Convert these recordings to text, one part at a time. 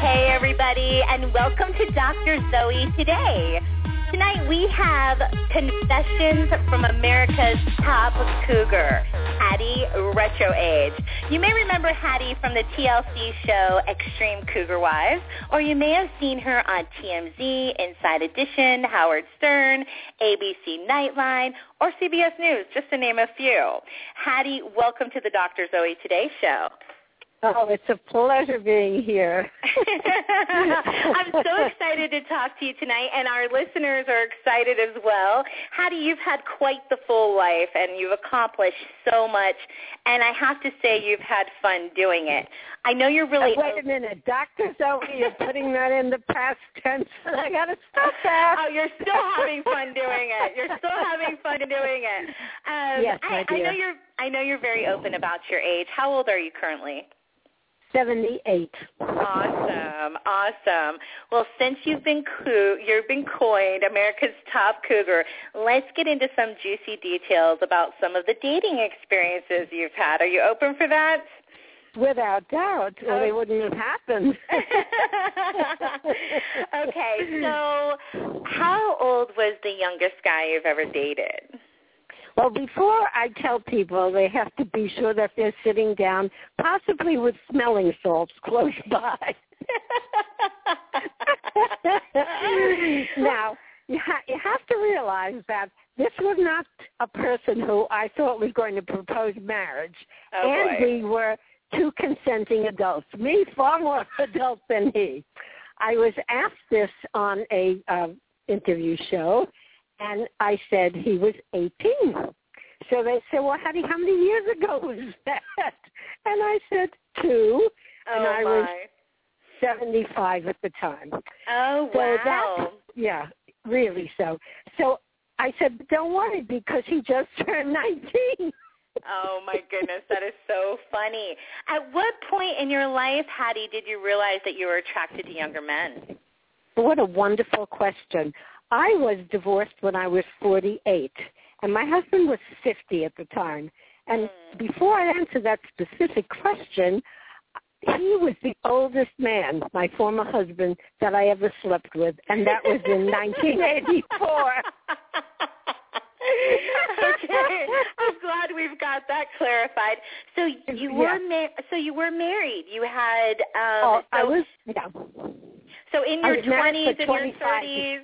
Hey everybody and welcome to Dr. Zoe Today. Tonight we have Confessions from America's Top Cougar, Hattie Retro Age. You may remember Hattie from the TLC show Extreme Cougar Wives, or you may have seen her on TMZ, Inside Edition, Howard Stern, ABC Nightline, or CBS News, just to name a few. Hattie, welcome to the Dr. Zoe Today show. Oh, it's a pleasure being here. I'm so excited to talk to you tonight, and our listeners are excited as well. Hattie, you've had quite the full life, and you've accomplished so much, and I have to say you've had fun doing it. I know you're really... Uh, wait a minute. Dr. Zoe, you're putting that in the past tense. I got to stop that. Oh, you're still having fun doing it. You're still having fun doing it. Um, yes, I. I know you're. I know you're very open about your age. How old are you currently? 78. Awesome, awesome. Well, since you've been coo- you've been coined America's top cougar, let's get into some juicy details about some of the dating experiences you've had. Are you open for that? Without doubt, or they oh. wouldn't have happened. okay, so how old was the youngest guy you've ever dated? Well, before I tell people, they have to be sure that they're sitting down, possibly with smelling salts close by. now, you, ha- you have to realize that this was not a person who I thought was going to propose marriage, Oh, and boy. we were two consenting adults. Me, far more adult than he. I was asked this on a uh, interview show, and I said he was 18. So they said, well, Hattie, how many years ago was that? And I said, two. and oh I my. was 75 at the time. oh So wow. that, yeah, really so. So I said, don't worry because he just turned 19. Oh my goodness, that is so funny. At what point in your life, Hattie, did you realize that you were attracted to younger men? What a wonderful question. I was divorced when I was 48, and my husband was 50 at the time. And before I answer that specific question, he was the oldest man, my former husband, that I ever slept with, and that was in 1984. okay, I'm glad we've got that clarified. So you were Yeah. ma- so you were married. You had um Oh, so, I was, yeah. so in your twenties for and your thirties.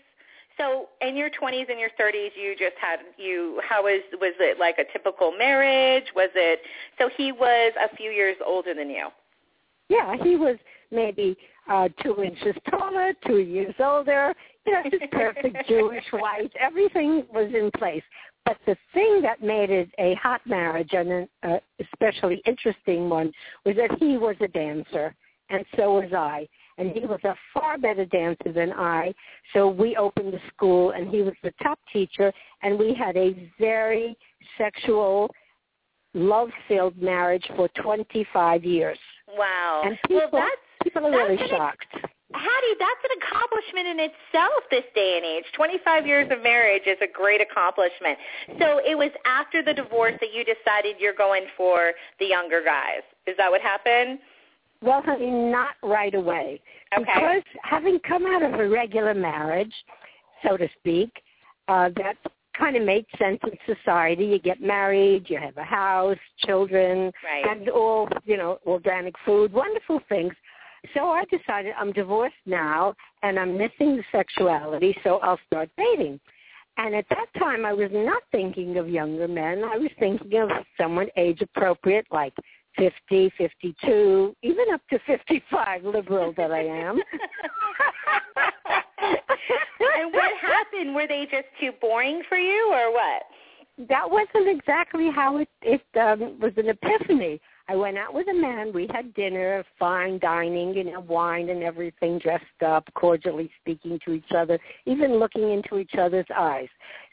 So in your twenties and your thirties, you just had you. How was was it like a typical marriage? Was it so he was a few years older than you? Yeah, he was maybe uh two inches taller, two years older, you know, just perfect Jewish white. Everything was in place. But the thing that made it a hot marriage and an uh, especially interesting one was that he was a dancer, and so was I. And he was a far better dancer than I. So we opened the school, and he was the top teacher, and we had a very sexual, love-filled marriage for 25 years. Wow. And people, well, that's people are that's really shocked. Hattie, that's an accomplishment in itself this day and age. 25 years of marriage is a great accomplishment. So it was after the divorce that you decided you're going for the younger guys. Is that what happened? Well, honey, not right away. Okay. Because having come out of a regular marriage, so to speak, uh, that kind of made sense in society. You get married, you have a house, children, Right. and all, you know, organic food, wonderful things. So I decided I'm divorced now and I'm missing the sexuality, so I'll start dating. And at that time, I was not thinking of younger men. I was thinking of someone age appropriate, like 50, 52, even up to 55, liberal that I am. and what happened? Were they just too boring for you or what? that wasn't exactly how it, it um, was an epiphany. I went out with a man. We had dinner, fine dining, you know, wine and everything, dressed up, cordially speaking to each other, even looking into each other's eyes.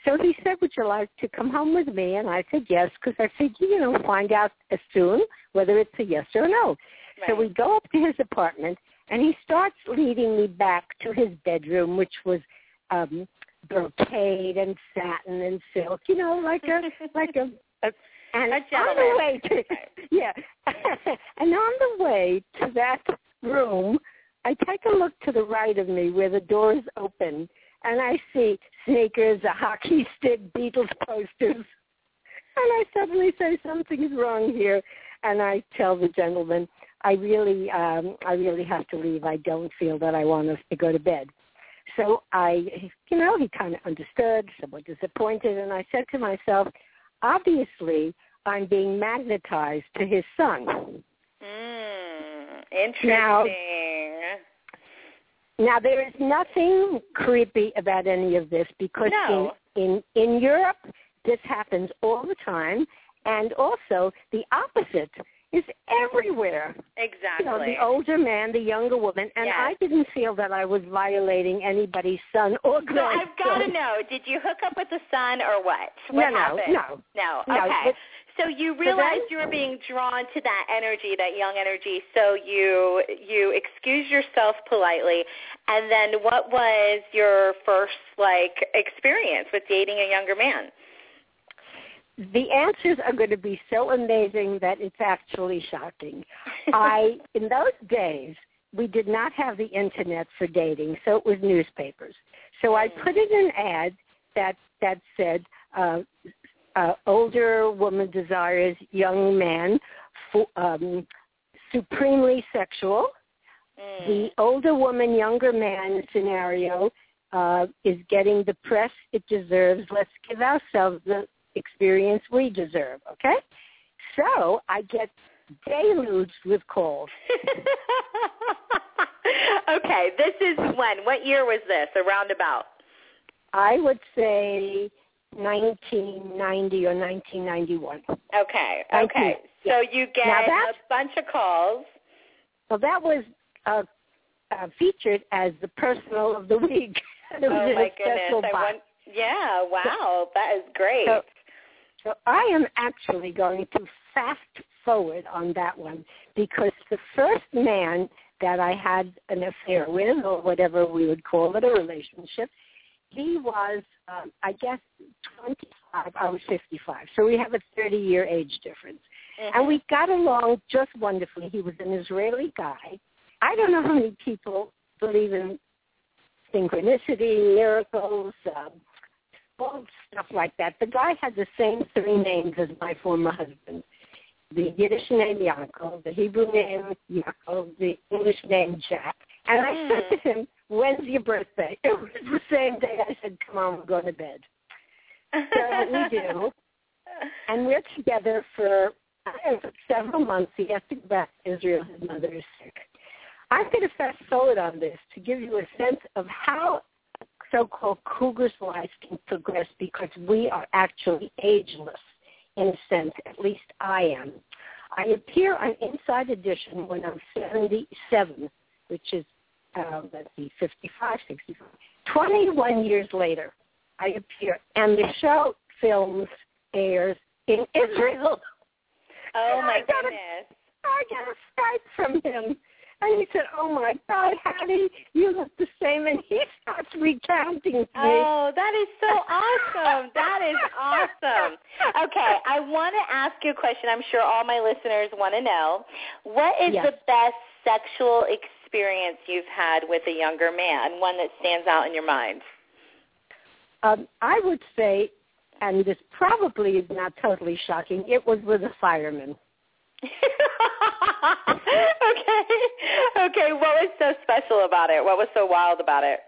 So he said, would you like to come home with me? And I said yes, because I figured, you know, find out as soon whether it's a yes or a no. Right. So we go up to his apartment, and he starts leading me back to his bedroom, which was um brocade and satin and silk, you know, like a like a, a and A on the way to yeah, and on the way to that room, I take a look to the right of me where the door is open, and I see sneakers, a hockey stick, Beatles posters, and I suddenly say something is wrong here, and I tell the gentleman, I really, um, I really have to leave. I don't feel that I want us to go to bed. So I, you know, he kind of understood, somewhat disappointed, and I said to myself, obviously, I'm being magnetized to his son. Mm, interesting. Now there is nothing creepy about any of this because No. in, in in Europe this happens all the time, and also the opposite is everywhere. exactly. You know, the older man, the younger woman, and Yes. I didn't feel that I was violating anybody's son or so grandson. I've got to know, did you hook up with the son or what? What no, happened? no. No. No, Okay. so you realized you were being drawn to that energy, that young energy. So you you excused yourself politely, and then what was your first like experience with dating a younger man? The answers are going to be so amazing that it's actually shocking. I in those days we did not have the internet for dating, so it was newspapers. So I put in an ad that that said, uh, uh, "Older woman desires young man, for, um, supremely sexual." Mm. The older woman, younger man scenario uh, is getting the press it deserves. Let's give ourselves the experience we deserve. Okay, so I get deluged with calls. okay, this is when? What year was this? Around about? I would say 1990 or 1991. Okay, okay. So you get a bunch of calls. Well, that was uh, uh, featured as the personal of the week. it was Oh my goodness! I want. Yeah, wow, that is great. So, so I am actually going to fast forward on that one because the first man that I had an affair with, or whatever we would call it, a relationship, he was, um, I guess, 25. I was 55. So we have a 30-year age difference. Mhm. And we got along just wonderfully. He was an Israeli guy. I don't know how many people believe in synchronicity, miracles, um, all stuff like that. The guy had the same three names as my former husband. The Yiddish name Yaakov, the Hebrew name Yaakov, the English name Jack. And I hmm. said to him, when's your birthday? It was the same day. I said, come on, we're going to bed. So we do. And we're together for several months. He has to go back to Israel. His mother is sick. I'm going to fast forward on this to give you a sense of how so-called cougar's life can progress because we are actually ageless in a sense. At least I am. I appear on Inside Edition when I'm 77, which is, uh, let's see, 55, 65. 21 years later, I appear, and the show films, airs in Israel. oh my I goodness! I got a Skype from him. And he said, oh, my God, Hattie, you look the same. And he starts recounting to me. Oh, that is so awesome. That is awesome. Okay, I want to ask you a question. I'm sure all my listeners want to know. What is Yes. the best sexual experience you've had with a younger man? One that stands out in your mind? Um, I would say, and this probably is not totally shocking, it was with a fireman. okay. Okay, what was so special about it? What was so wild about it?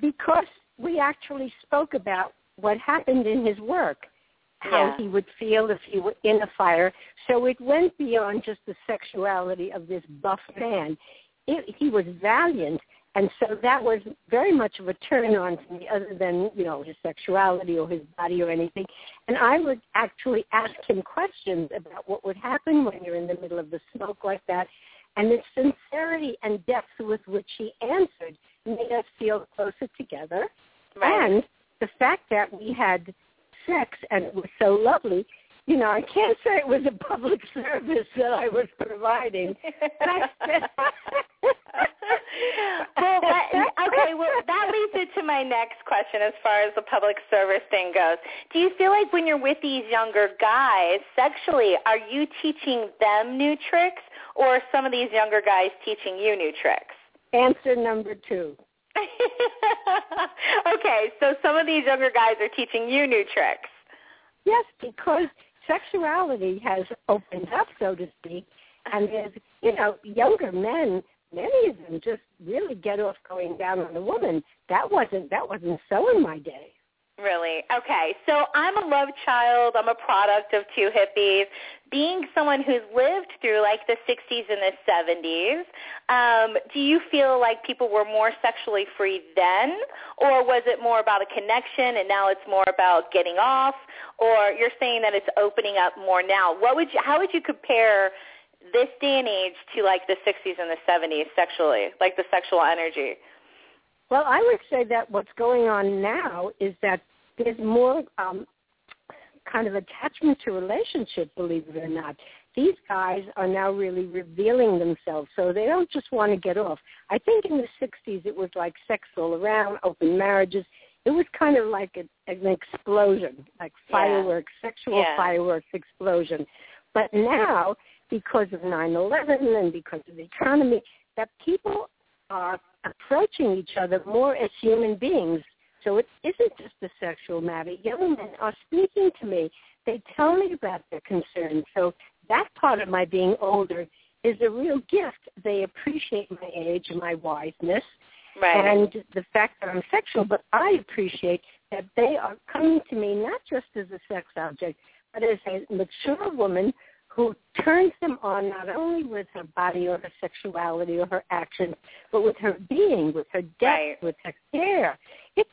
Because we actually spoke about what happened in his work, how Yeah. he would feel if he were in a fire. So it went beyond just the sexuality of this buff man. It, he was valiant, And so that was very much of a turn on to me, other than, you know, his sexuality or his body or anything. And I would actually ask him questions about what would happen when you're in the middle of the smoke like that. And the sincerity and depth with which he answered made us feel closer together. Right. And the fact that we had sex and it was so lovely you know, I can't say it was a public service that I was providing. well, that, okay, well, that leads into my next question as far as the public service thing goes. Do you feel like when you're with these younger guys sexually, are you teaching them new tricks or are some of these younger guys teaching you new tricks? Answer number two. okay, so some of these younger guys are teaching you new tricks. Yes, because sexuality has opened up, so to speak, and there's, you know, younger men, many of them just really get off going down on a woman. That wasn't that wasn't so in my day. Really? Okay. So I'm a love child. I'm a product of two hippies. Being someone who's lived through like the 60s and the 70s, um, do you feel like people were more sexually free then? Or was it more about a connection and now it's more about getting off? Or you're saying that it's opening up more now. What would you, how would you compare this day and age to like the 60s and the 70s sexually, like the sexual energy? Well, I would say that what's going on now is that there's more um, kind of attachment to relationship, believe it or not. These guys are now really revealing themselves, so they don't just want to get off. I think in the 60s it was like sex all around, open marriages. It was kind of like a, an explosion, like fireworks, yeah. sexual yeah. fireworks explosion. But now, because of 9/11 and because of the economy, that people are approaching each other more as human beings. So it isn't just a sexual matter. Young men are speaking to me. They tell me about their concerns. So that part of my being older is a real gift. They appreciate my age and my wiseness right. and the fact that I'm sexual, but I appreciate that they are coming to me not just as a sex object, but as a mature woman who turns them on not only with her body or her sexuality or her actions, but with her being, with her depth, right. with her care. It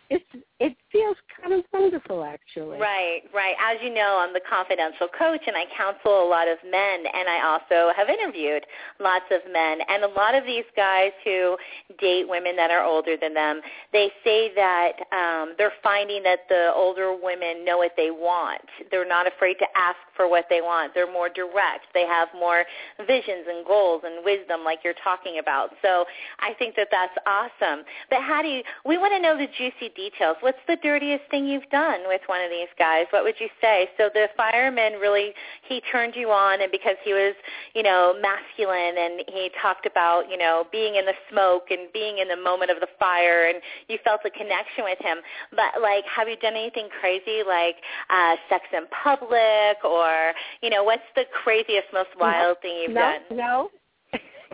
it feels kind of wonderful, actually. Right, right. As you know, I'm the confidential coach, and I counsel a lot of men, and I also have interviewed lots of men. And a lot of these guys who date women that are older than them, they say that um, they're finding that the older women know what they want. They're not afraid to ask for what they want. They're more direct. They have more visions and goals and wisdom, like you're talking about. So I think that that's awesome. But how do you? We want to know the juicy details. What's the dirtiest thing you've done with one of these guys? What would you say? So the fireman really he turned you on, and because he was you know masculine, and he talked about you know being in the smoke and being in the moment of the fire, and you felt a connection with him. But like, have you done anything crazy like uh, sex in public, or you know what's the craziest, most wild no, thing you've no, done? No,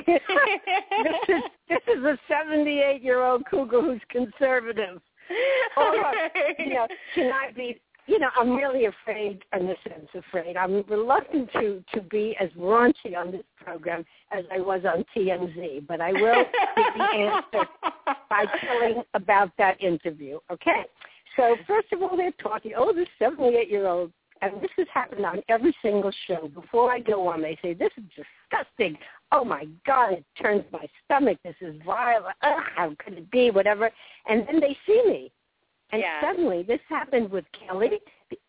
this is this is a 78 year old cougar who's conservative. Or, you know, can I be? You know, I'm really afraid, in a sense, afraid. I'm reluctant to to be as raunchy on this program as I was on TMZ, but I will give the answer by telling about that interview. Okay. So first of all, they're talking. Oh, this 78 year old and this has happened on every single show. Before I go on, they say, this is disgusting. Oh, my God, it turns my stomach. This is vile. Ugh, how could it be? Whatever. And then they see me. And yeah. suddenly, this happened with Kelly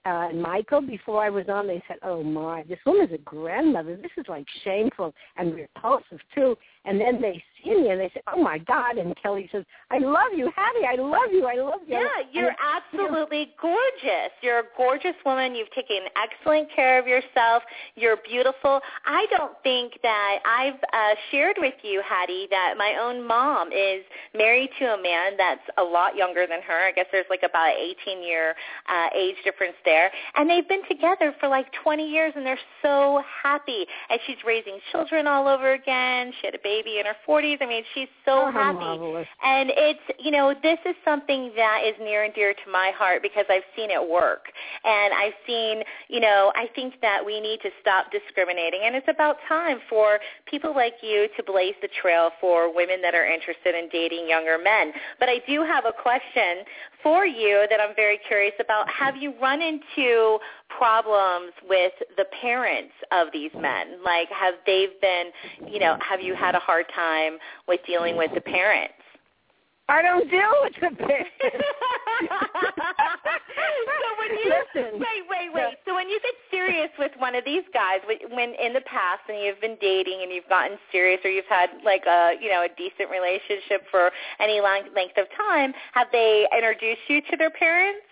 uh, and Michael. Before I was on, they said, oh, my, this woman's a grandmother. This is, like, shameful and repulsive, too. And then they see me, and they say, oh, my God. And Kelly says, I love you, Hattie. I love you. I love you. Yeah, you're and, absolutely gorgeous. You're a gorgeous woman. You've taken excellent care of yourself. You're beautiful. I don't think that I've uh, shared with you, Hattie, that my own mom is married to a man that's a lot younger than her. I guess there's like about an 18-year uh, age difference there, and they've been together for like 20 years, and they're so happy. And she's raising children all over again. She had a baby in her 40s. I mean, she's so oh, happy. Marvelous. And it's, you know, this is something that is near and dear to my heart because I've seen it work. And I've seen, you know, I think that we need to stop discriminating. And it's about time for people like you to blaze the trail for women that are interested in dating younger men. But I do have a question for you that I'm very curious about. Have you run into problems with the parents of these men? Like, have they been, you know, have you had a hard time with dealing with the parents? I don't deal with the parents. so when you Listen, wait, wait, wait. So when you get serious with one of these guys, when in the past and you've been dating and you've gotten serious, or you've had like a you know a decent relationship for any long length of time, have they introduced you to their parents?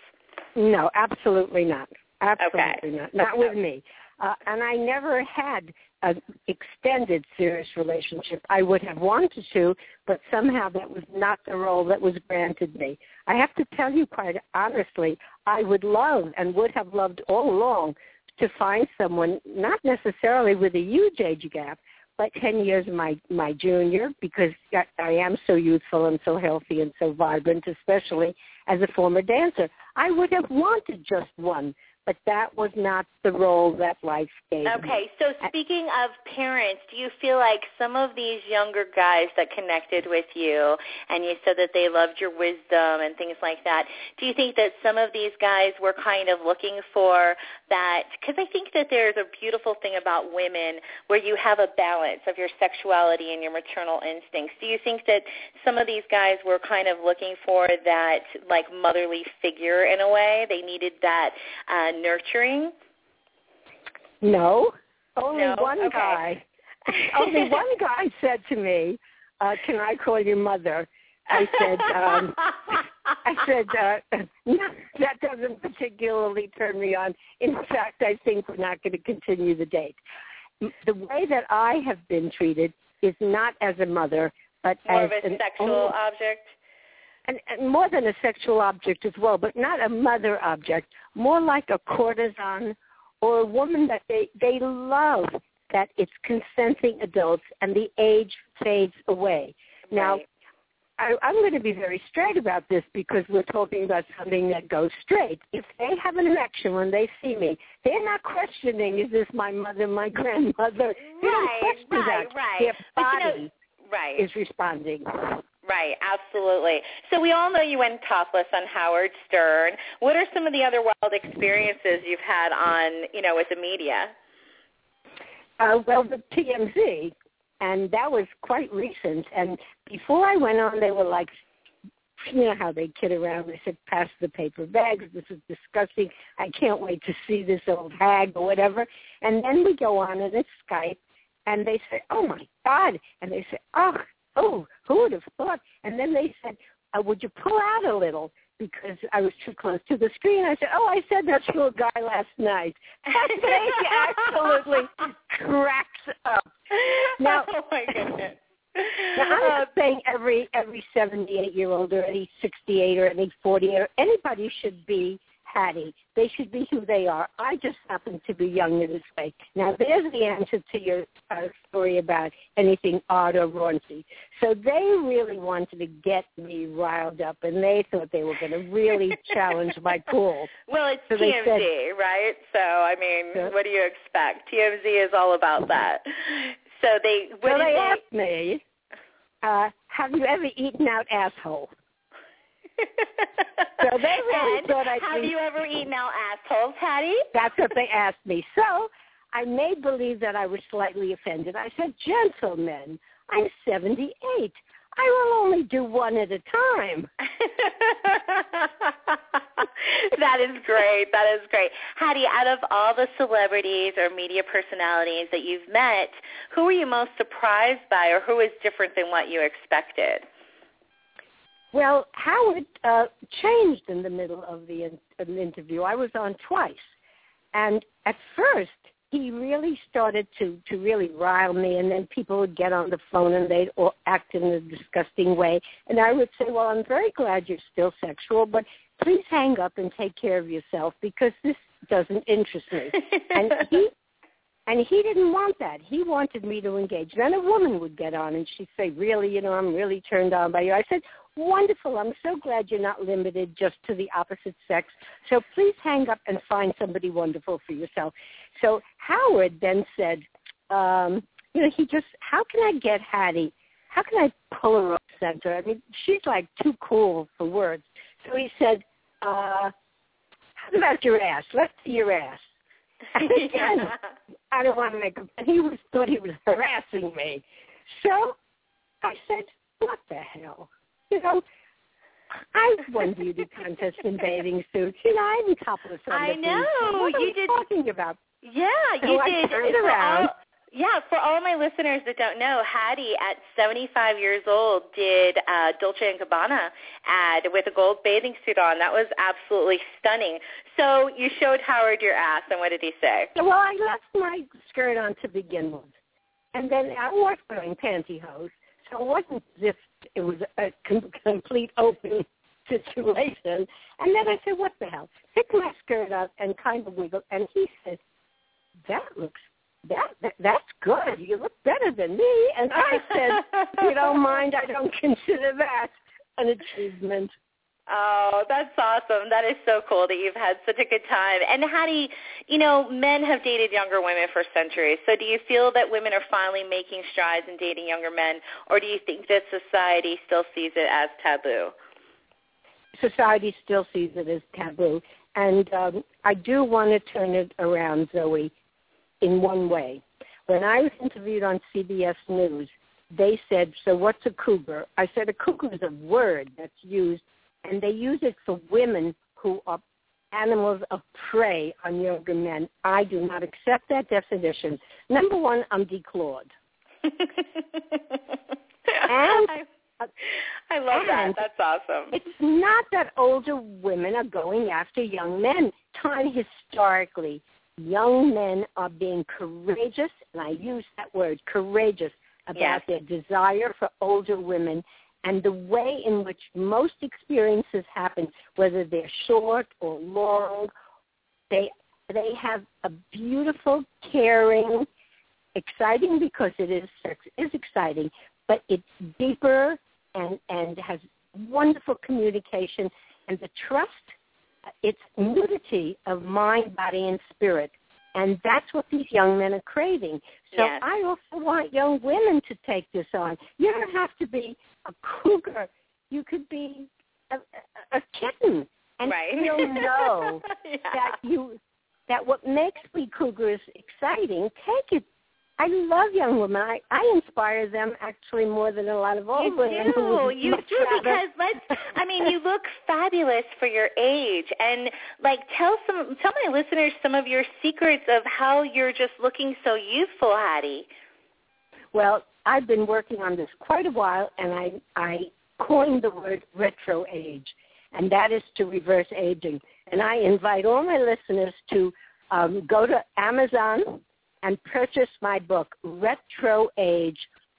No, absolutely not. Absolutely Okay. not. Not with me. Uh, and I never had an extended serious relationship. I would have wanted to, but somehow that was not the role that was granted me. I have to tell you quite honestly, I would love and would have loved all along to find someone, not necessarily with a huge age gap, but 10 years my, my junior because I- I am so youthful and so healthy and so vibrant, especially as a former dancer. I would have wanted just one, but that was not the role that life gave me. Okay, so speaking of parents, do you feel like some of these younger guys that connected with you and you said that they loved your wisdom and things like that, do you think that some of these guys were kind of looking for that? Because I think that there's a beautiful thing about women where you have a balance of your sexuality and your maternal instincts. Do you think that some of these guys were kind of looking for that like motherly figure in a way? They needed that uh, nurturing? No, only No? one Okay. guy. only one guy said to me, uh, "Can I call you mother?" I said, um, I said, uh, no, that doesn't particularly turn me on. In fact, I think we're not going to continue the date. The way that I have been treated is not as a mother, but more as of a an sexual own- object. And, and more than a sexual object as well, but not a mother object, more like a courtesan or a woman that they, they love that it's consenting adults and the age fades away. Now, I, I'm going to be very straight about this because we're talking about something that goes straight. If they have an erection when they see me, they're not questioning, is this my mother, my grandmother? They don't Right, question right, that. right. Their But you know- body right, is responding. Right, absolutely. So we all know you went topless on Howard Stern. What are some of the other wild experiences you've had on, you know, with the media? Uh, well, the TMZ, and that was quite recent. And before I went on, they were like, you know how they kid around. They said, pass the paper bags. This is disgusting. I can't wait to see this old hag or whatever. And then we go on and it's Skype, and they say, oh, my God. And they say, oh, oh, who would have thought? And then they said, uh, would you pull out a little? Because I was too close to the screen. I said, oh, I said that to a guy last night. And they absolutely cracks up. Now- oh my goodness. Now, I'm not saying every every 78 year old or any 68 or any 40 or anybody should be Hattie. They should be who they are. I just happen to be young in this way. Now, there's the answer to your uh, story about anything odd or raunchy. So they really wanted to get me riled up, and they thought they were going to really challenge my cool. well, it's So TMZ, said- right? So I mean, what do you expect? TMZ is all about that. So they, what they they asked me, uh, have you ever eaten out asshole? So they really and thought I'd have be- you ever eaten out assholes, Hattie? That's what they asked me. So I made believe that I was slightly offended. I said, gentlemen, I'm 78. I will only do one at a time. that is great. That is great. Hattie, out of all the celebrities or media personalities that you've met, who were you most surprised by or who was different than what you expected? Well, Howard uh, changed in the middle of the in- of the interview. I was on twice. And at first, he really started to to really rile me and then people would get on the phone and they'd all act in a disgusting way and i would say well i'm very glad you're still sexual but please hang up and take care of yourself because this doesn't interest me and he and he didn't want that. He wanted me to engage. Then a woman would get on and she'd say, really, you know, I'm really turned on by you. I said, wonderful. I'm so glad you're not limited just to the opposite sex. So please hang up and find somebody wonderful for yourself. So Howard then said, um, you know, he just, how can I get Hattie? How can I pull her off center? I mean, she's like too cool for words. So he said, uh, how about your ass? Let's see your ass. And again, I don't want to make him. He was thought he was harassing me. So I said, "What the hell?" You know, I won beauty contest in bathing suits. You know, I'm topless on I the know. beach. What You did- talking about? Yeah, So you I did. turned around. all- yeah, for all my listeners that don't know, Hattie at 75 years old did a Dolce and Gabbana ad with a gold bathing suit on. That was absolutely stunning. So you showed Howard your ass, and what did he say? Well, I left my skirt on to begin with, and then I was wearing pantyhose, so it wasn't as if it was a com- complete open situation. And then I said, "What the hell?" Picked my skirt up and kind of wiggled, and he said, "That looks that, that that's good. You look better than me." And I said, you don't mind, I don't consider that an achievement." Oh, that's awesome. That is so cool that you've had such a good time. And Hattie, you know, men have dated younger women for centuries. So do you feel that women are finally making strides in dating younger men, or do you think that society still sees it as taboo? society still sees it as taboo. And um, I do want to turn it around, Zoe, in one way. When I was interviewed on CBS News, they said, so what's a cougar? I said a cougar is a word that's used, and they use it for women who are animals of prey on younger men. I do not accept that definition. Number one, I'm declawed. I, I love that. That's awesome. It's not that older women are going after young men. Time historically, young men are being courageous, and I use that word, courageous, about Yes. their desire for older women and the way in which most experiences happen, whether they're short or long, they they have a beautiful, caring, exciting because it is sex is exciting, but it's deeper and and has wonderful communication and the trust. Uh, it's nudity of mind, body, and spirit. And that's what these young men are craving. So Yes. I also want young women to take this on. You don't have to be a cougar. You could be a, a, kitten and right. still know yeah. that you that what makes we cougars exciting, take it. I love young women. I, I inspire them actually more than a lot of old You women. do, you do, because let's. I mean, you look fabulous for your age, and like tell some, tell my listeners some of your secrets of how you're just looking so youthful, Hattie. Well, I've been working on this quite a while, and I I coined the word retro age, and that is to reverse aging. And I invite all my listeners to um, go to Amazon and purchase my book, Retro Age: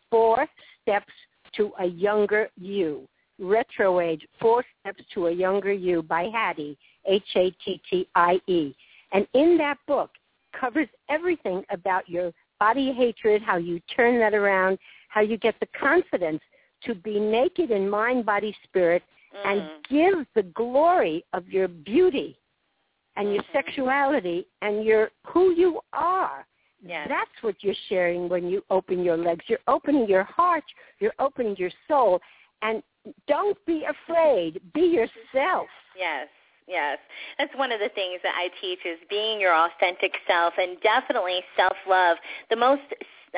Four Steps to a Younger You. Retro Age: Four Steps to a Younger You by Hattie, H-A-T-T-I-E. And in that book covers everything about your body hatred, how you turn that around, how you get the confidence to be naked in mind, body, spirit, and Mm. give the glory of your beauty and your Mhm. sexuality and your who you are. Yes. That's what you're sharing when you open your legs. You're opening your heart. You're opening your soul. And don't be afraid. Be yourself. Yes, yes. That's one of the things that I teach is being your authentic self and definitely self-love. The most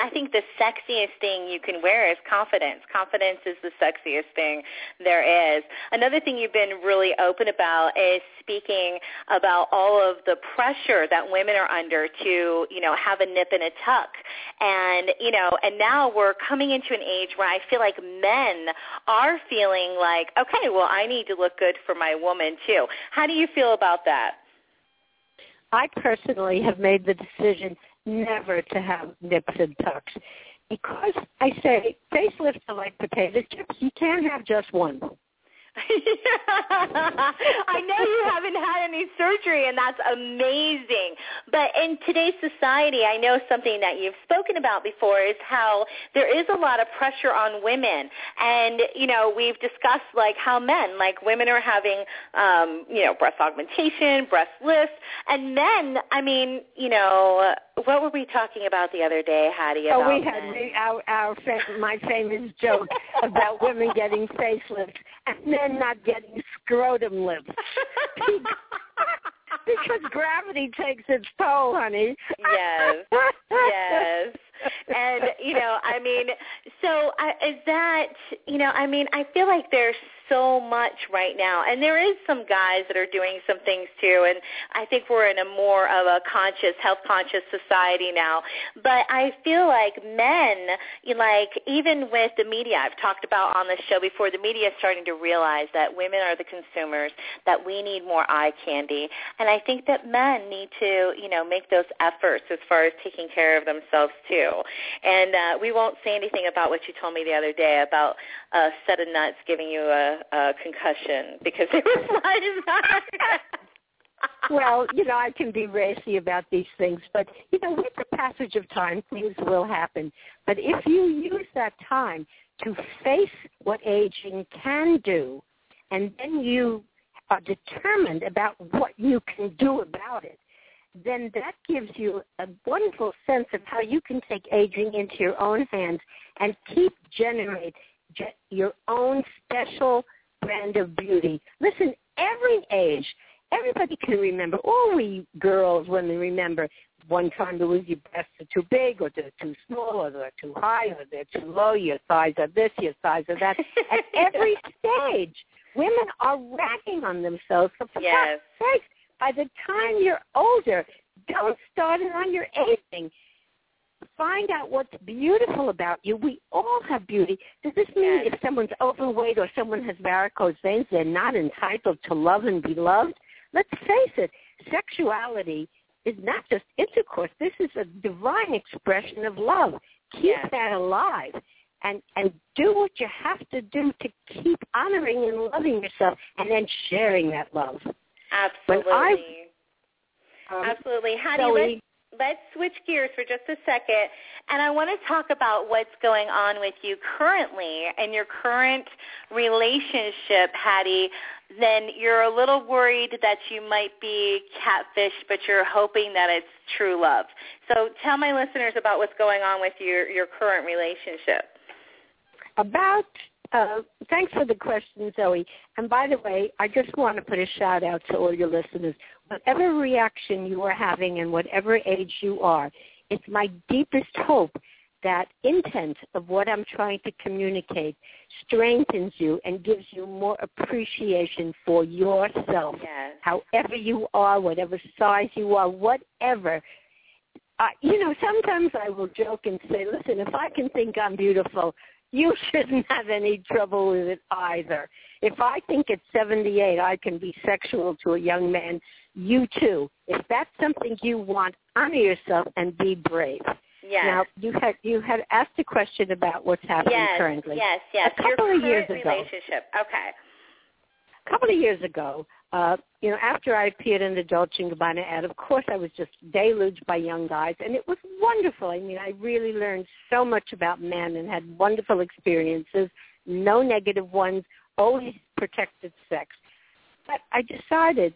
I think the sexiest thing you can wear is confidence. Confidence is the sexiest thing there is. Another thing you've been really open about is speaking about all of the pressure that women are under to, you know, have a nip and a tuck. And, you know, and now we're coming into an age where I feel like men are feeling like, okay, well, I need to look good for my woman too. How do you feel about that? I personally have made the decision never to have nips and tucks because I say facelifts are like potato chips. You can't have just one. I know you haven't had any surgery, and that's amazing. But in today's society, I know something that you've spoken about before is how there is a lot of pressure on women, and you know we've discussed like how men, like women, are having um, you know breast augmentation, breast lifts, and men. I mean, you know, what were we talking about the other day, Hattie? Oh, we had men? our our my famous joke about women getting facelifts and men not getting scrotum lifts. because gravity takes its toll, honey. Yes. yes. And you know, I mean, so I, is that you know, I mean, I feel like there's so much right now, and there is some guys that are doing some things too, and I think we're in a more of a conscious, health conscious society now. But I feel like men, like even with the media, I've talked about on the show before, the media is starting to realize that women are the consumers, that we need more eye candy, and I think that men need to, you know, make those efforts as far as taking care of themselves too. And uh, we won't say anything about what you told me the other day about a set of nuts giving you a, a concussion because it was my well, you know, I can be racy about these things, but you know, with the passage of time, things will happen. But if you use that time to face what aging can do, and then you are determined about what you can do about it, then that gives you a wonderful sense of how you can take aging into your own hands and keep generate ge- your own special brand of beauty. Listen, every age, everybody can remember. All we girls, when we remember, one time was your breasts are too big, or they're too small, or they're too high, or they're too low. Your thighs are this, your thighs are that. At every stage, women are ragging on themselves. For yes. sakes, by the time you're older, don't start it on your aging. Find out what's beautiful about you. We all have beauty. Does this mean if someone's overweight or someone has varicose veins, they're not entitled to love and be loved? Let's face it, sexuality is not just intercourse. This is a divine expression of love. Keep Yes. that alive and and do what you have to do to keep honoring and loving yourself and then sharing that love. Absolutely. Um, Absolutely. Hattie, Zoe- let's, let's switch gears for just a second. And I want to talk about what's going on with you currently and your current relationship, Hattie. Then you're a little worried that you might be catfished, but you're hoping that it's true love. So tell my listeners about what's going on with your, your current relationship. about uh, thanks for the question, Zoe. And by the way, I just want to put a shout out to all your listeners. Whatever reaction you are having and whatever age you are, it's my deepest hope that intent of what I'm trying to communicate strengthens you and gives you more appreciation for yourself. Yes. However you are, whatever size you are, whatever. Uh, you know, sometimes I will joke and say, listen, if I can think I'm beautiful, you shouldn't have any trouble with it either. If I think at 78 I can be sexual to a young man, you too. If that's something you want, honor yourself and be brave. Yes. Now, you had you had asked a question about what's happening yes, currently. yes, yes. A couple your of years ago. relationship. Okay. A couple of years ago, uh, you know, after I appeared in the Dolce & Gabbana ad, of course I was just deluged by young guys, and it was wonderful. I mean, I really learned so much about men and had wonderful experiences, no negative ones, always protected sex. But I decided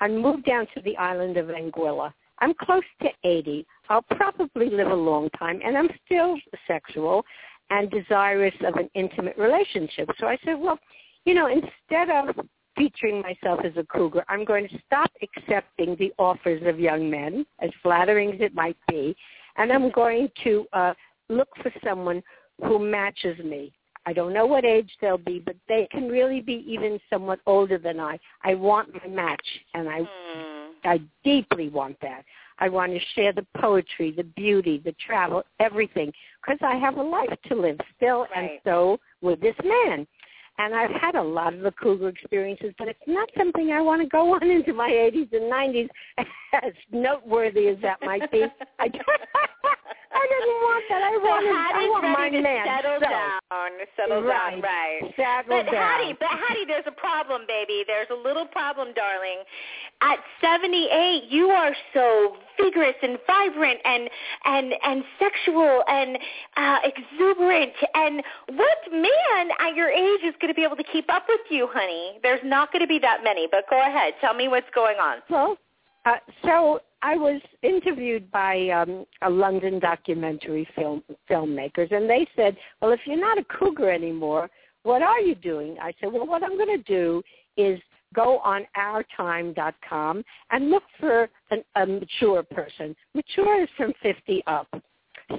I moved down to the island of Anguilla. I'm close to 80. I'll probably live a long time, and I'm still sexual and desirous of an intimate relationship. So I said, well, you know, instead of featuring myself as a cougar, I'm going to stop accepting the offers of young men, as flattering as it might be, and I'm going to uh, look for someone who matches me. I don't know what age they'll be, but they can really be even somewhat older than I. I want my match, and I Hmm. I deeply want that. I want to share the poetry, the beauty, the travel, everything, because I have a life to live still, and so with this man. And I've had a lot of the cougar experiences, but it's not something I want to go on into my 80s and 90s, as noteworthy as that might be. I, I didn't want that. I so wanted, Hattie's I want ready my to man. settle so, down. Settle right. down, right. Settle But down. Hattie, but Hattie, there's a problem, baby. There's a little problem, darling. At 78, you are so vigorous and vibrant and and and sexual and uh, exuberant. And what man at your age is going to be able to keep up with you, honey? There's not going to be that many. But go ahead, tell me what's going on. Well, uh, so I was interviewed by um, a London documentary film filmmakers, and they said, "Well, if you're not a cougar anymore, what are you doing?" I said, "Well, what I'm going to do is go on ourtime.com and look for an, a mature person. Mature is from 50 up."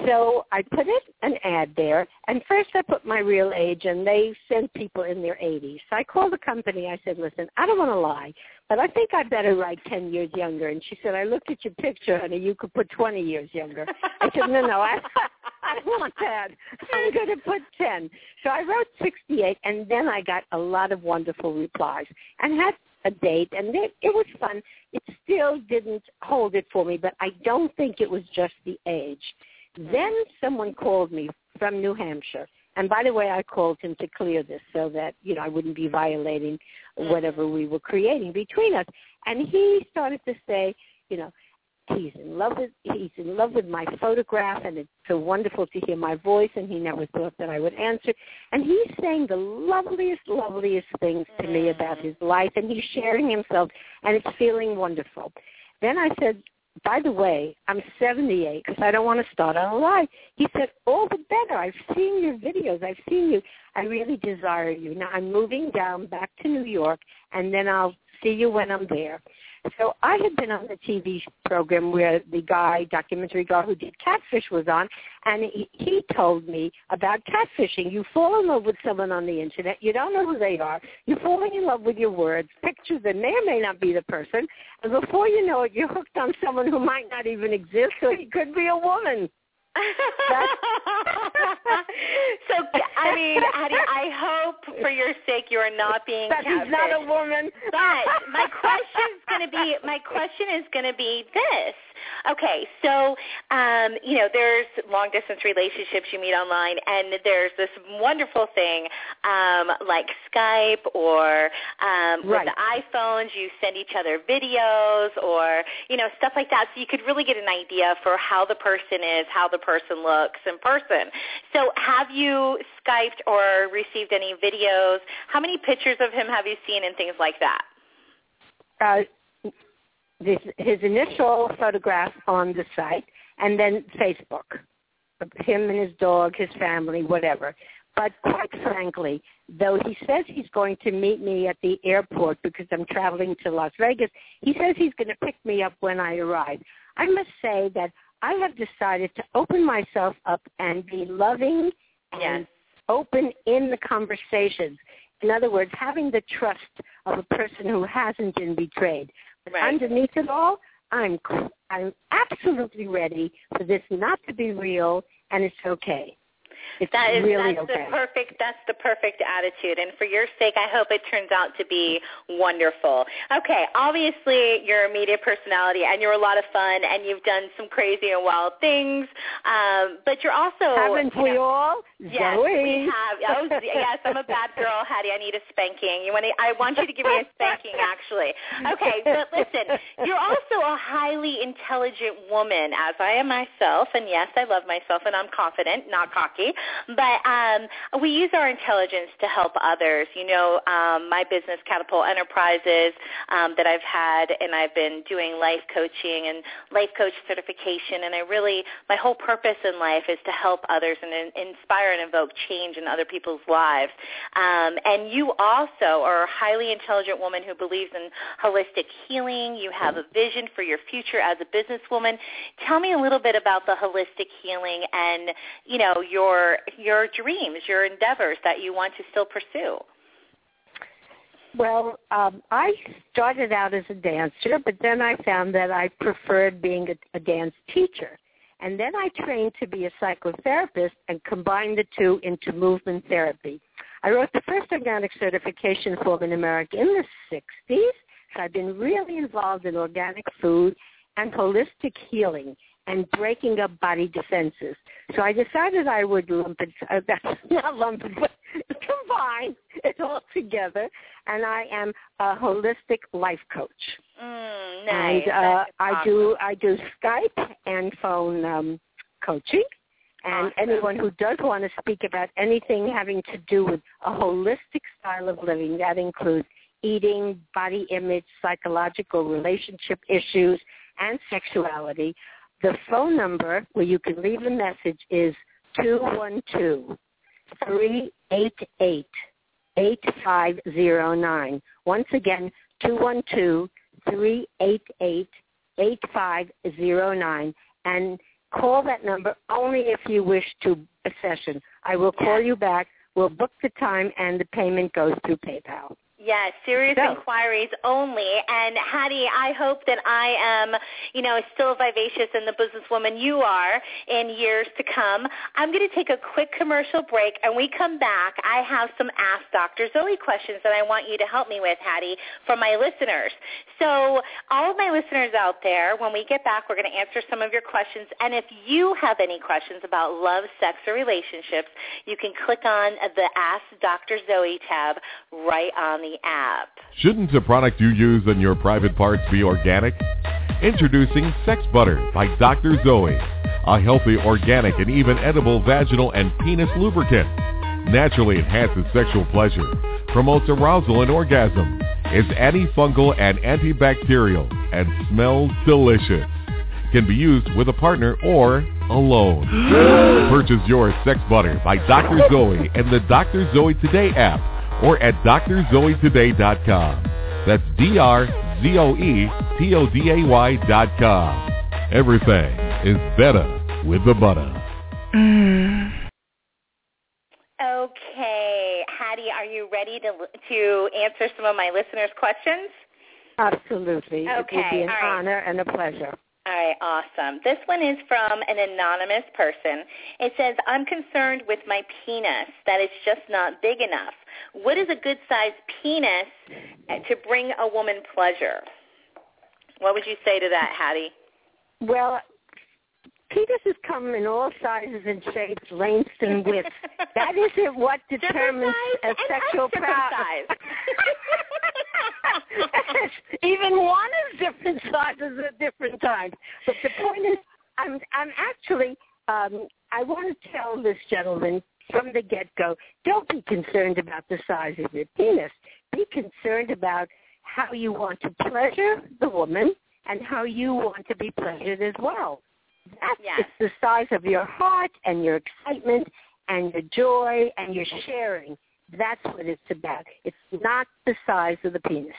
So I put it an ad there, and first I put my real age, and they sent people in their 80s. So I called the company. I said, "Listen, I don't want to lie, but I think I better write 10 years younger." And she said, "I looked at your picture, honey. You could put 20 years younger." I said, "No, no, I, I want that. I'm going to put 10." So I wrote 68, and then I got a lot of wonderful replies, and had a date, and it, it was fun. It still didn't hold it for me, but I don't think it was just the age. Then someone called me from New Hampshire. And by the way, I called him to clear this so that, you know, I wouldn't be violating mm-hmm. whatever we were creating between us. And he started to say, you know, he's in love with he's in love with my photograph and it's so wonderful to hear my voice and he never thought that I would answer. And he's saying the loveliest, loveliest things to me about mm. his life and he's sharing himself and it's feeling wonderful. Then I said, by the way, I'm 78 because I don't want to start on a lie. He said, all the better. I've seen your videos. I've seen you. I really desire you. Now I'm moving down back to New York, and then I'll see you when I'm there. So I had been on the TV program where the guy, documentary guy who did Catfish was on, and he, he told me about catfishing. You fall in love with someone on the internet. You don't know who they are. You're falling in love with your words, pictures that may or may not be the person. And before you know it, you're hooked on someone who might not even exist, or he could be a woman. so I mean, Hattie, I hope for your sake you are not being that he's not a woman. But my question is going to be my question is going to be this. Okay, so um, you know, there's long distance relationships you meet online, and there's this wonderful thing um, like Skype or um, Right. with the iPhones, you send each other videos or you know stuff like that, so you could really get an idea for how the person is, how the person looks in person. So, have you Skyped or received any videos? How many pictures of him have you seen and things like that? uh, this, his initial photograph on the site, and then Facebook, him and his dog, his family, whatever. But quite frankly, though he says he's going to meet me at the airport because I'm traveling to Las Vegas, he says he's going to pick me up when I arrive. I must say that I have decided to open myself up and be loving and Yes. open in the conversations. In other words, having the trust of a person who hasn't been betrayed. But Right. underneath it all, I'm I'm absolutely ready for this not to be real, and it's okay. It's That is really that's okay. the perfect that's the perfect attitude and for your sake I hope it turns out to be wonderful. Okay, obviously you're a media personality and you're a lot of fun and you've done some crazy and wild things. Um, but you're also Haven't you we know, all? Yes, Zoe. we have. Oh, yes, I'm a bad girl, Hattie. I need a spanking. You want to, I want you to give me a spanking, actually. Okay, but listen, you're also a highly intelligent woman, as I am myself. And yes, I love myself, and I'm confident, not cocky. But um, we use our intelligence to help others. You know, um, my business, Catapult Enterprises, um, that I've had, and I've been doing life coaching and life coach certification. And I really, my whole purpose in life is to help others and in- inspire and invoke change in other people's lives. Um, and you also are a highly intelligent woman who believes in holistic healing. You have a vision for your future as a businesswoman. Tell me a little bit about the holistic healing and you know your your dreams, your endeavors that you want to still pursue. Well, um, I started out as a dancer, but then I found that I preferred being a, a dance teacher. And then I trained to be a psychotherapist and combined the two into movement therapy. I wrote the first organic certification form in America in the 60s. So I've been really involved in organic food and holistic healing and breaking up body defenses. So I decided I would lump it, uh, not lump it, but combine it all together. And I am a holistic life coach. Mm, nice. And uh, I do I do Skype and phone um, coaching. And Awesome. anyone who does want to speak about anything having to do with a holistic style of living, that includes eating, body image, psychological relationship issues, and sexuality, the phone number where you can leave a message is 212-388-8509. Once again, 212-388-8509. And call that number only if you wish to a session. I will call you back. We'll book the time and the payment goes through PayPal. Yes, serious So- inquiries only. And Hattie, I hope that I am, you know, still vivacious and the businesswoman you are in years to come. I'm going to take a quick commercial break, and we come back. I have some Ask Dr. Zoe questions that I want you to help me with, Hattie, for my listeners. So all of my listeners out there, when we get back, we're going to answer some of your questions. And if you have any questions about love, sex, or relationships, you can click on the Ask Dr. Zoe tab right on the app. Shouldn't the product you use in your private parts be organic? Introducing Sex Butter by Dr. Zoe, a healthy, organic, and even edible vaginal and penis lubricant. Naturally enhances sexual pleasure, promotes arousal and orgasm, is antifungal and antibacterial, and smells delicious. Can be used with a partner or alone. Purchase your Sex Butter by Dr. Zoe in the Dr. Zoe Today app or at drzoetoday.com. That's D-R-Z-O-E-T-O-D-A-Y dot com. Everything is better with the butter. Mm. Okay, Hattie, are you ready to to answer some of my listeners' questions? Absolutely. It would Okay, be an all right. honor and a pleasure. All right, awesome. This one is from an anonymous person. It says, I'm concerned with my penis that it's just not big enough. What is a good sized penis to bring a woman pleasure? What would you say to that, Hattie? Well, penises come in all sizes and shapes, lengths and widths. That isn't what determines a sexual power. Even one is different sizes at different times. But the point is, I'm I'm actually um, I want to tell this gentleman from the get go, don't be concerned about the size of your penis. Be concerned about how you want to pleasure the woman and how you want to be pleasured as well. That's Yes. it's the size of your heart and your excitement and your joy and your sharing. That's what it's about. It's not the size of the penis.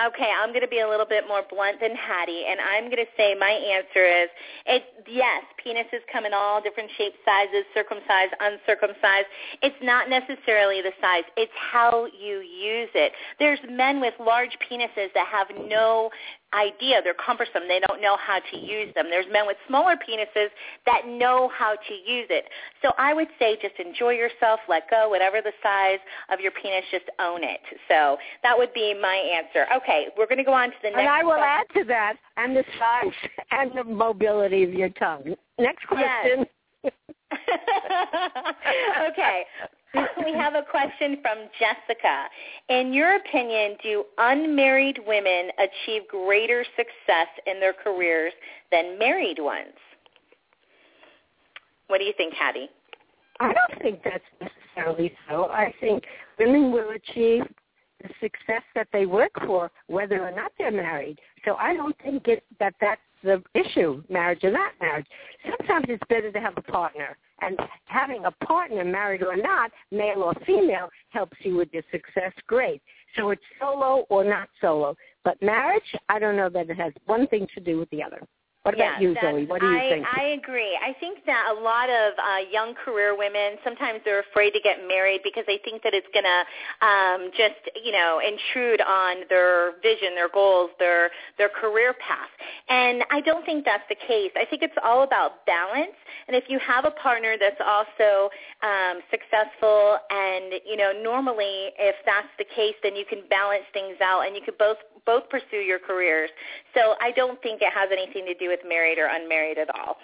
Okay, I'm going to be a little bit more blunt than Hattie, and I'm going to say my answer is, it, yes, penises come in all different shapes, sizes, circumcised, uncircumcised. It's not necessarily the size. It's how you use it. There's men with large penises that have no idea. They're cumbersome. They don't know how to use them. There's men with smaller penises that know how to use it. So I would say just enjoy yourself, let go, whatever the size of your penis, just own it. So that would be my answer. Okay, we're going to go on to the next And I will question. add to that, and the size and the mobility of your tongue. Next question. okay. We have a question from Jessica. In your opinion, do unmarried women achieve greater success in their careers than married ones? What do you think, Hattie? I don't think that's necessarily so. I think women will achieve the success that they work for, whether or not they're married. So I don't think it, that that's the issue, marriage or not marriage. Sometimes it's better to have a partner. And having a partner, married or not, male or female, helps you with your success. Great. So it's solo or not solo. But marriage, I don't know that it has one thing to do with the other. What yeah, about you, Zoe? What do you I, think? I agree. I think that a lot of uh, young career women sometimes they're afraid to get married because they think that it's going to um, just you know intrude on their vision, their goals, their their career path. And I don't think that's the case. I think it's all about balance. And if you have a partner that's also um, successful, and you know normally if that's the case, then you can balance things out, and you could both both pursue your careers. So I don't think it has anything to do with married or unmarried at all.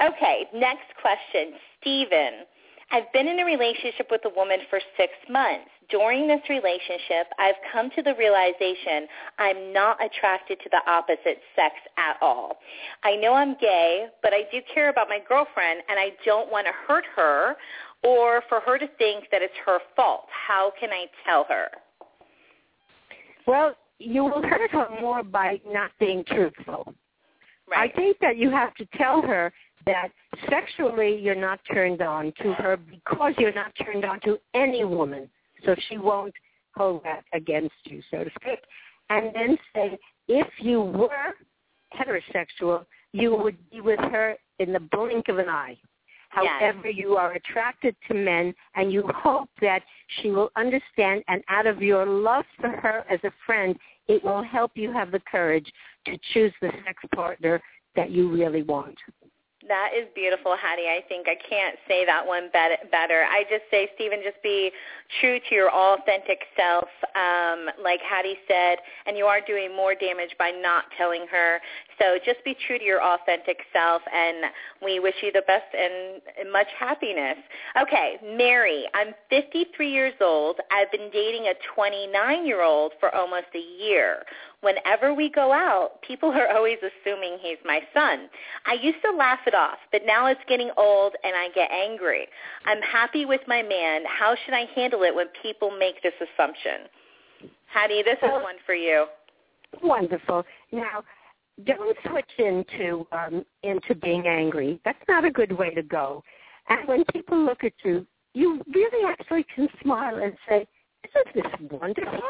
Okay, next question. Stephen, I've been in a relationship with a woman for six months. During this relationship, I've come to the realization I'm not attracted to the opposite sex at all. I know I'm gay, but I do care about my girlfriend, and I don't want to hurt her or for her to think that it's her fault. How can I tell her? Well, you will hurt her more by not being truthful. Right. I think that you have to tell her that sexually you're not turned on to her because you're not turned on to any woman. So she won't hold that against you, so to speak. And then say, if you were heterosexual, you would be with her in the blink of an eye. Yes. However, you are attracted to men and you hope that she will understand and out of your love for her as a friend, it will help you have the courage to choose the sex partner that you really want. That is beautiful, Hattie. I think I can't say that one bet- better. I just say, Stephen, just be true to your authentic self, um, like Hattie said, and you are doing more damage by not telling her. So just be true to your authentic self, and we wish you the best and, much happiness. Okay, Mary, I'm 53 years old. I've been dating a 29-year-old for almost a year. Whenever we go out, people are always assuming he's my son. I used to laugh it off, but now it's getting old and I get angry. I'm happy with my man. How should I handle it when people make this assumption? Hattie, this is oh. one for you. Wonderful. Now, don't switch into um, into being angry. That's not a good way to go. And when people look at you, you really actually can smile and say, "Isn't this wonderful?"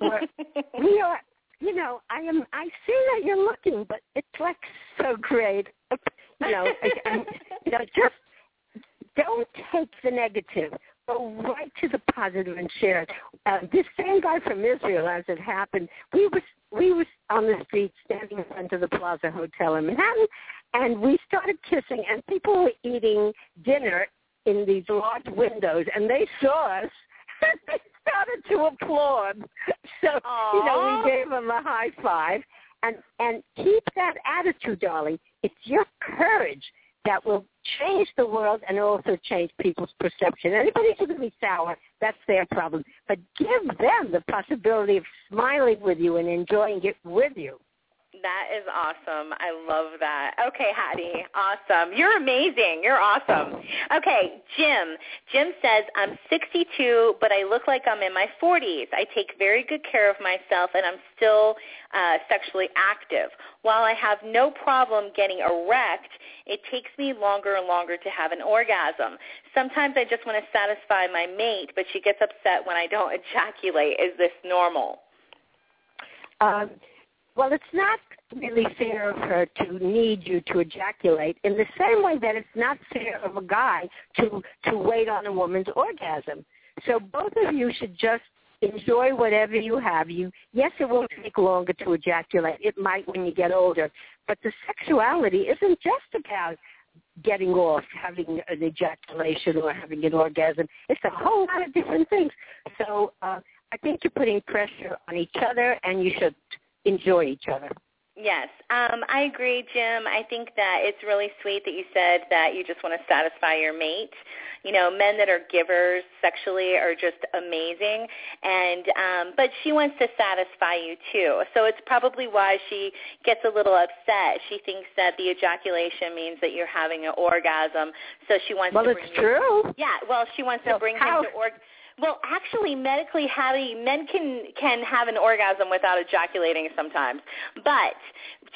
Or, we are, you know, I am. I see that you're looking, but it's like so great. You know, and, you know, just don't take the negative. Go right to the positive and share it. Uh, this same guy from Israel, as it happened, we was we was on the street standing in front of the Plaza Hotel in Manhattan, and we started kissing, and people were eating dinner in these large windows, and they saw us. and They started to applaud. So you know, we gave them a high five, and and keep that attitude, darling. It's your courage that will change the world and also change people's perception. Anybody who's going to be sour, that's their problem. But give them the possibility of smiling with you and enjoying it with you. That is awesome. I love that. Okay, Hattie. Awesome. You're amazing. You're awesome. Okay, Jim. Jim says, I'm 62, but I look like I'm in my 40s. I take very good care of myself, and I'm still uh, sexually active. While I have no problem getting erect, it takes me longer and longer to have an orgasm. Sometimes I just want to satisfy my mate, but she gets upset when I don't ejaculate. Is this normal? Um, well, it's not really fair of her to need you to ejaculate in the same way that it's not fair of a guy to to wait on a woman's orgasm. So both of you should just enjoy whatever you have. You yes, it will take longer to ejaculate. It might when you get older, but the sexuality isn't just about getting off, having an ejaculation or having an orgasm. It's a whole lot of different things. So uh, I think you're putting pressure on each other, and you should enjoy each other. Yes, um, I agree, Jim. I think that it's really sweet that you said that you just want to satisfy your mate. You know, men that are givers sexually are just amazing, and um, but she wants to satisfy you too. So it's probably why she gets a little upset. She thinks that the ejaculation means that you're having an orgasm, so she wants Well, to it's bring you true. yeah, well, she wants So to bring how- him to org. Well, actually, medically, men can can have an orgasm without ejaculating sometimes, but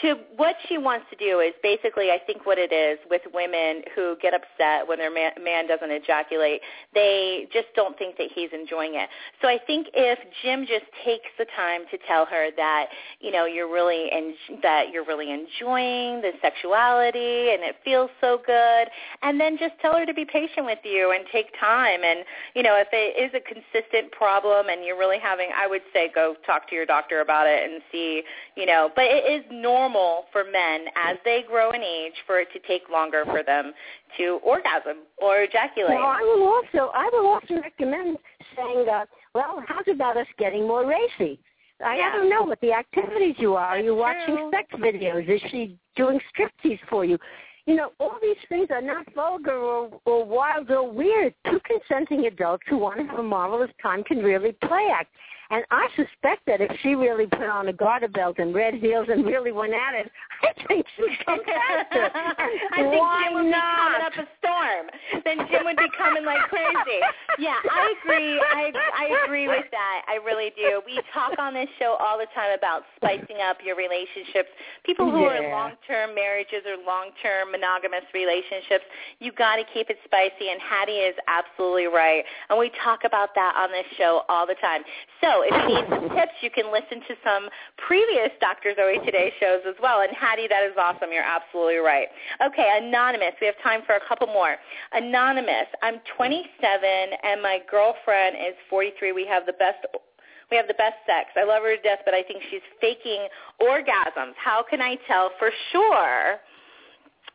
to what she wants to do is basically, I think what it is with women who get upset when their man, man doesn't ejaculate, they just don't think that he's enjoying it. So I think if Jim just takes the time to tell her that you know you're really en- that you're really enjoying the sexuality and it feels so good, and then just tell her to be patient with you and take time. And you know if it is a consistent problem and you're really having, I would say go talk to your doctor about it and see you know. But it is normal for men as they grow in age for it to take longer for them to orgasm or ejaculate. Well, I will also I will also recommend saying, uh, well, how's about us getting more racy? I, Yeah. Don't know what the activities you are. Are you watching true. sex videos? Is she doing striptease for you? You know, all these things are not vulgar or, or wild or weird. Two consenting adults who want to have a marvelous time can really play act. And I suspect that if she really put on a garter belt and red heels and really went at it, I think she'd come faster. I think Why Jim would not? be coming up a storm. Then Jim would be coming like crazy. Yeah, I agree. I I agree with that. I really do. We talk on this show all the time about spicing up your relationships. People who are in long-term marriages or long-term monogamous relationships, you got to keep it spicy. And Hattie is absolutely right. And we talk about that on this show all the time. So if you need some tips, you can listen to some previous Dr. Zoe Today shows as well. And Hattie, that is awesome. You're absolutely right. Okay, Anonymous. We have time for a couple more. Anonymous. I'm 27 and my girlfriend is 43. We have the best we have the best sex. I love her to death, but I think she's faking orgasms. How can I tell for sure?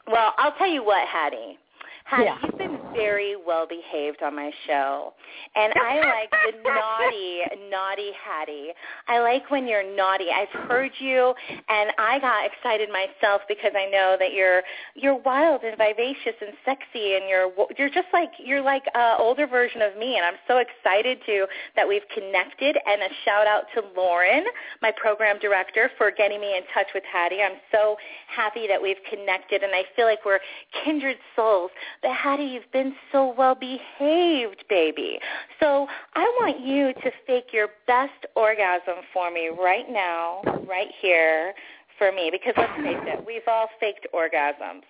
Well, I'll tell you what, Hattie. Hattie, Yeah. you've been very well behaved on my show. And I like the naughty, naughty Hattie. I like when you're naughty. I've heard you and I got excited myself because I know that you're you're wild and vivacious and sexy and you're you're just like you're like a older version of me and I'm so excited to that we've connected and a shout out to Lauren, my program director for getting me in touch with Hattie. I'm so happy that we've connected and I feel like we're kindred souls. But Hattie, you've been so well behaved, baby. So I want you to fake your best orgasm for me right now, right here for me, because let's face it, we've all faked orgasms.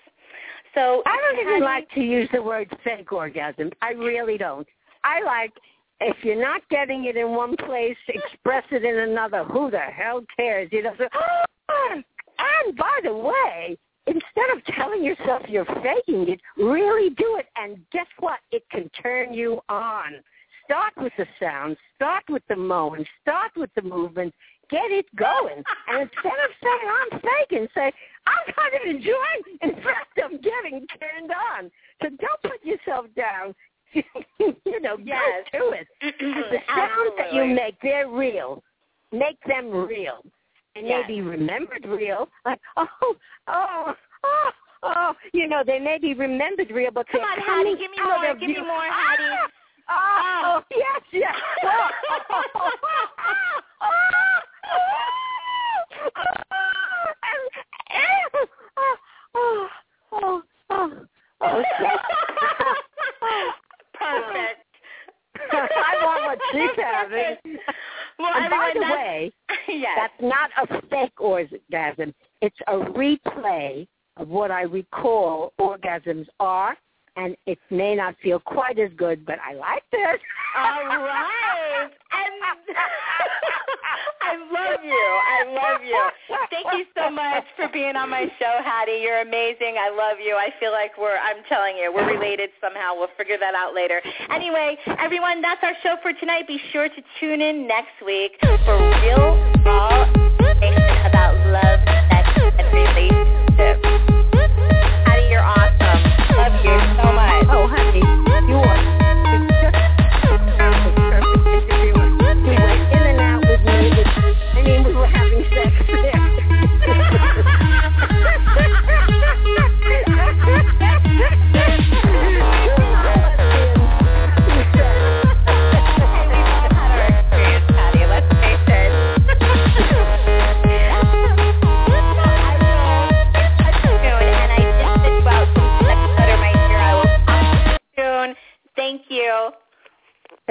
So I don't even like to use the word fake orgasm. I really don't. I like if you're not getting it in one place, express it in another. Who the hell cares? You know. So, and by the way, instead of telling yourself you're faking it, really do it. And guess what? It can turn you on. Start with the sound. Start with the moan. Start with the movement. Get it going. And instead of saying I'm faking, say I'm kind of enjoying. In fact, I'm getting turned on. So don't put yourself down. you know, Yes. go to it. The sounds that you make, they're real. Make them real. And Yes. they be remembered real. Like, oh, oh, oh, oh. You know, they may be remembered real, but Come on, Hattie, give me more, give me more, Ah! Hattie. Oh, oh, yes, yes. Oh, oh, oh, oh, oh, oh, oh, oh, Perfect. I want what she's having. Well, And by the way, yes. that's not a fake orgasm. It's a replay of what I recall orgasms are, and it may not feel quite as good, but I like this. All right. And I love you. I love you. Thank you so much for being on my show, Hattie. You're amazing. I love you. I feel like we're, I'm telling you, we're related somehow. We'll figure that out later. Anyway, everyone, that's our show for tonight. Be sure to tune in next week for real, information about love,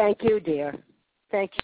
Thank you. Dear. Thank you.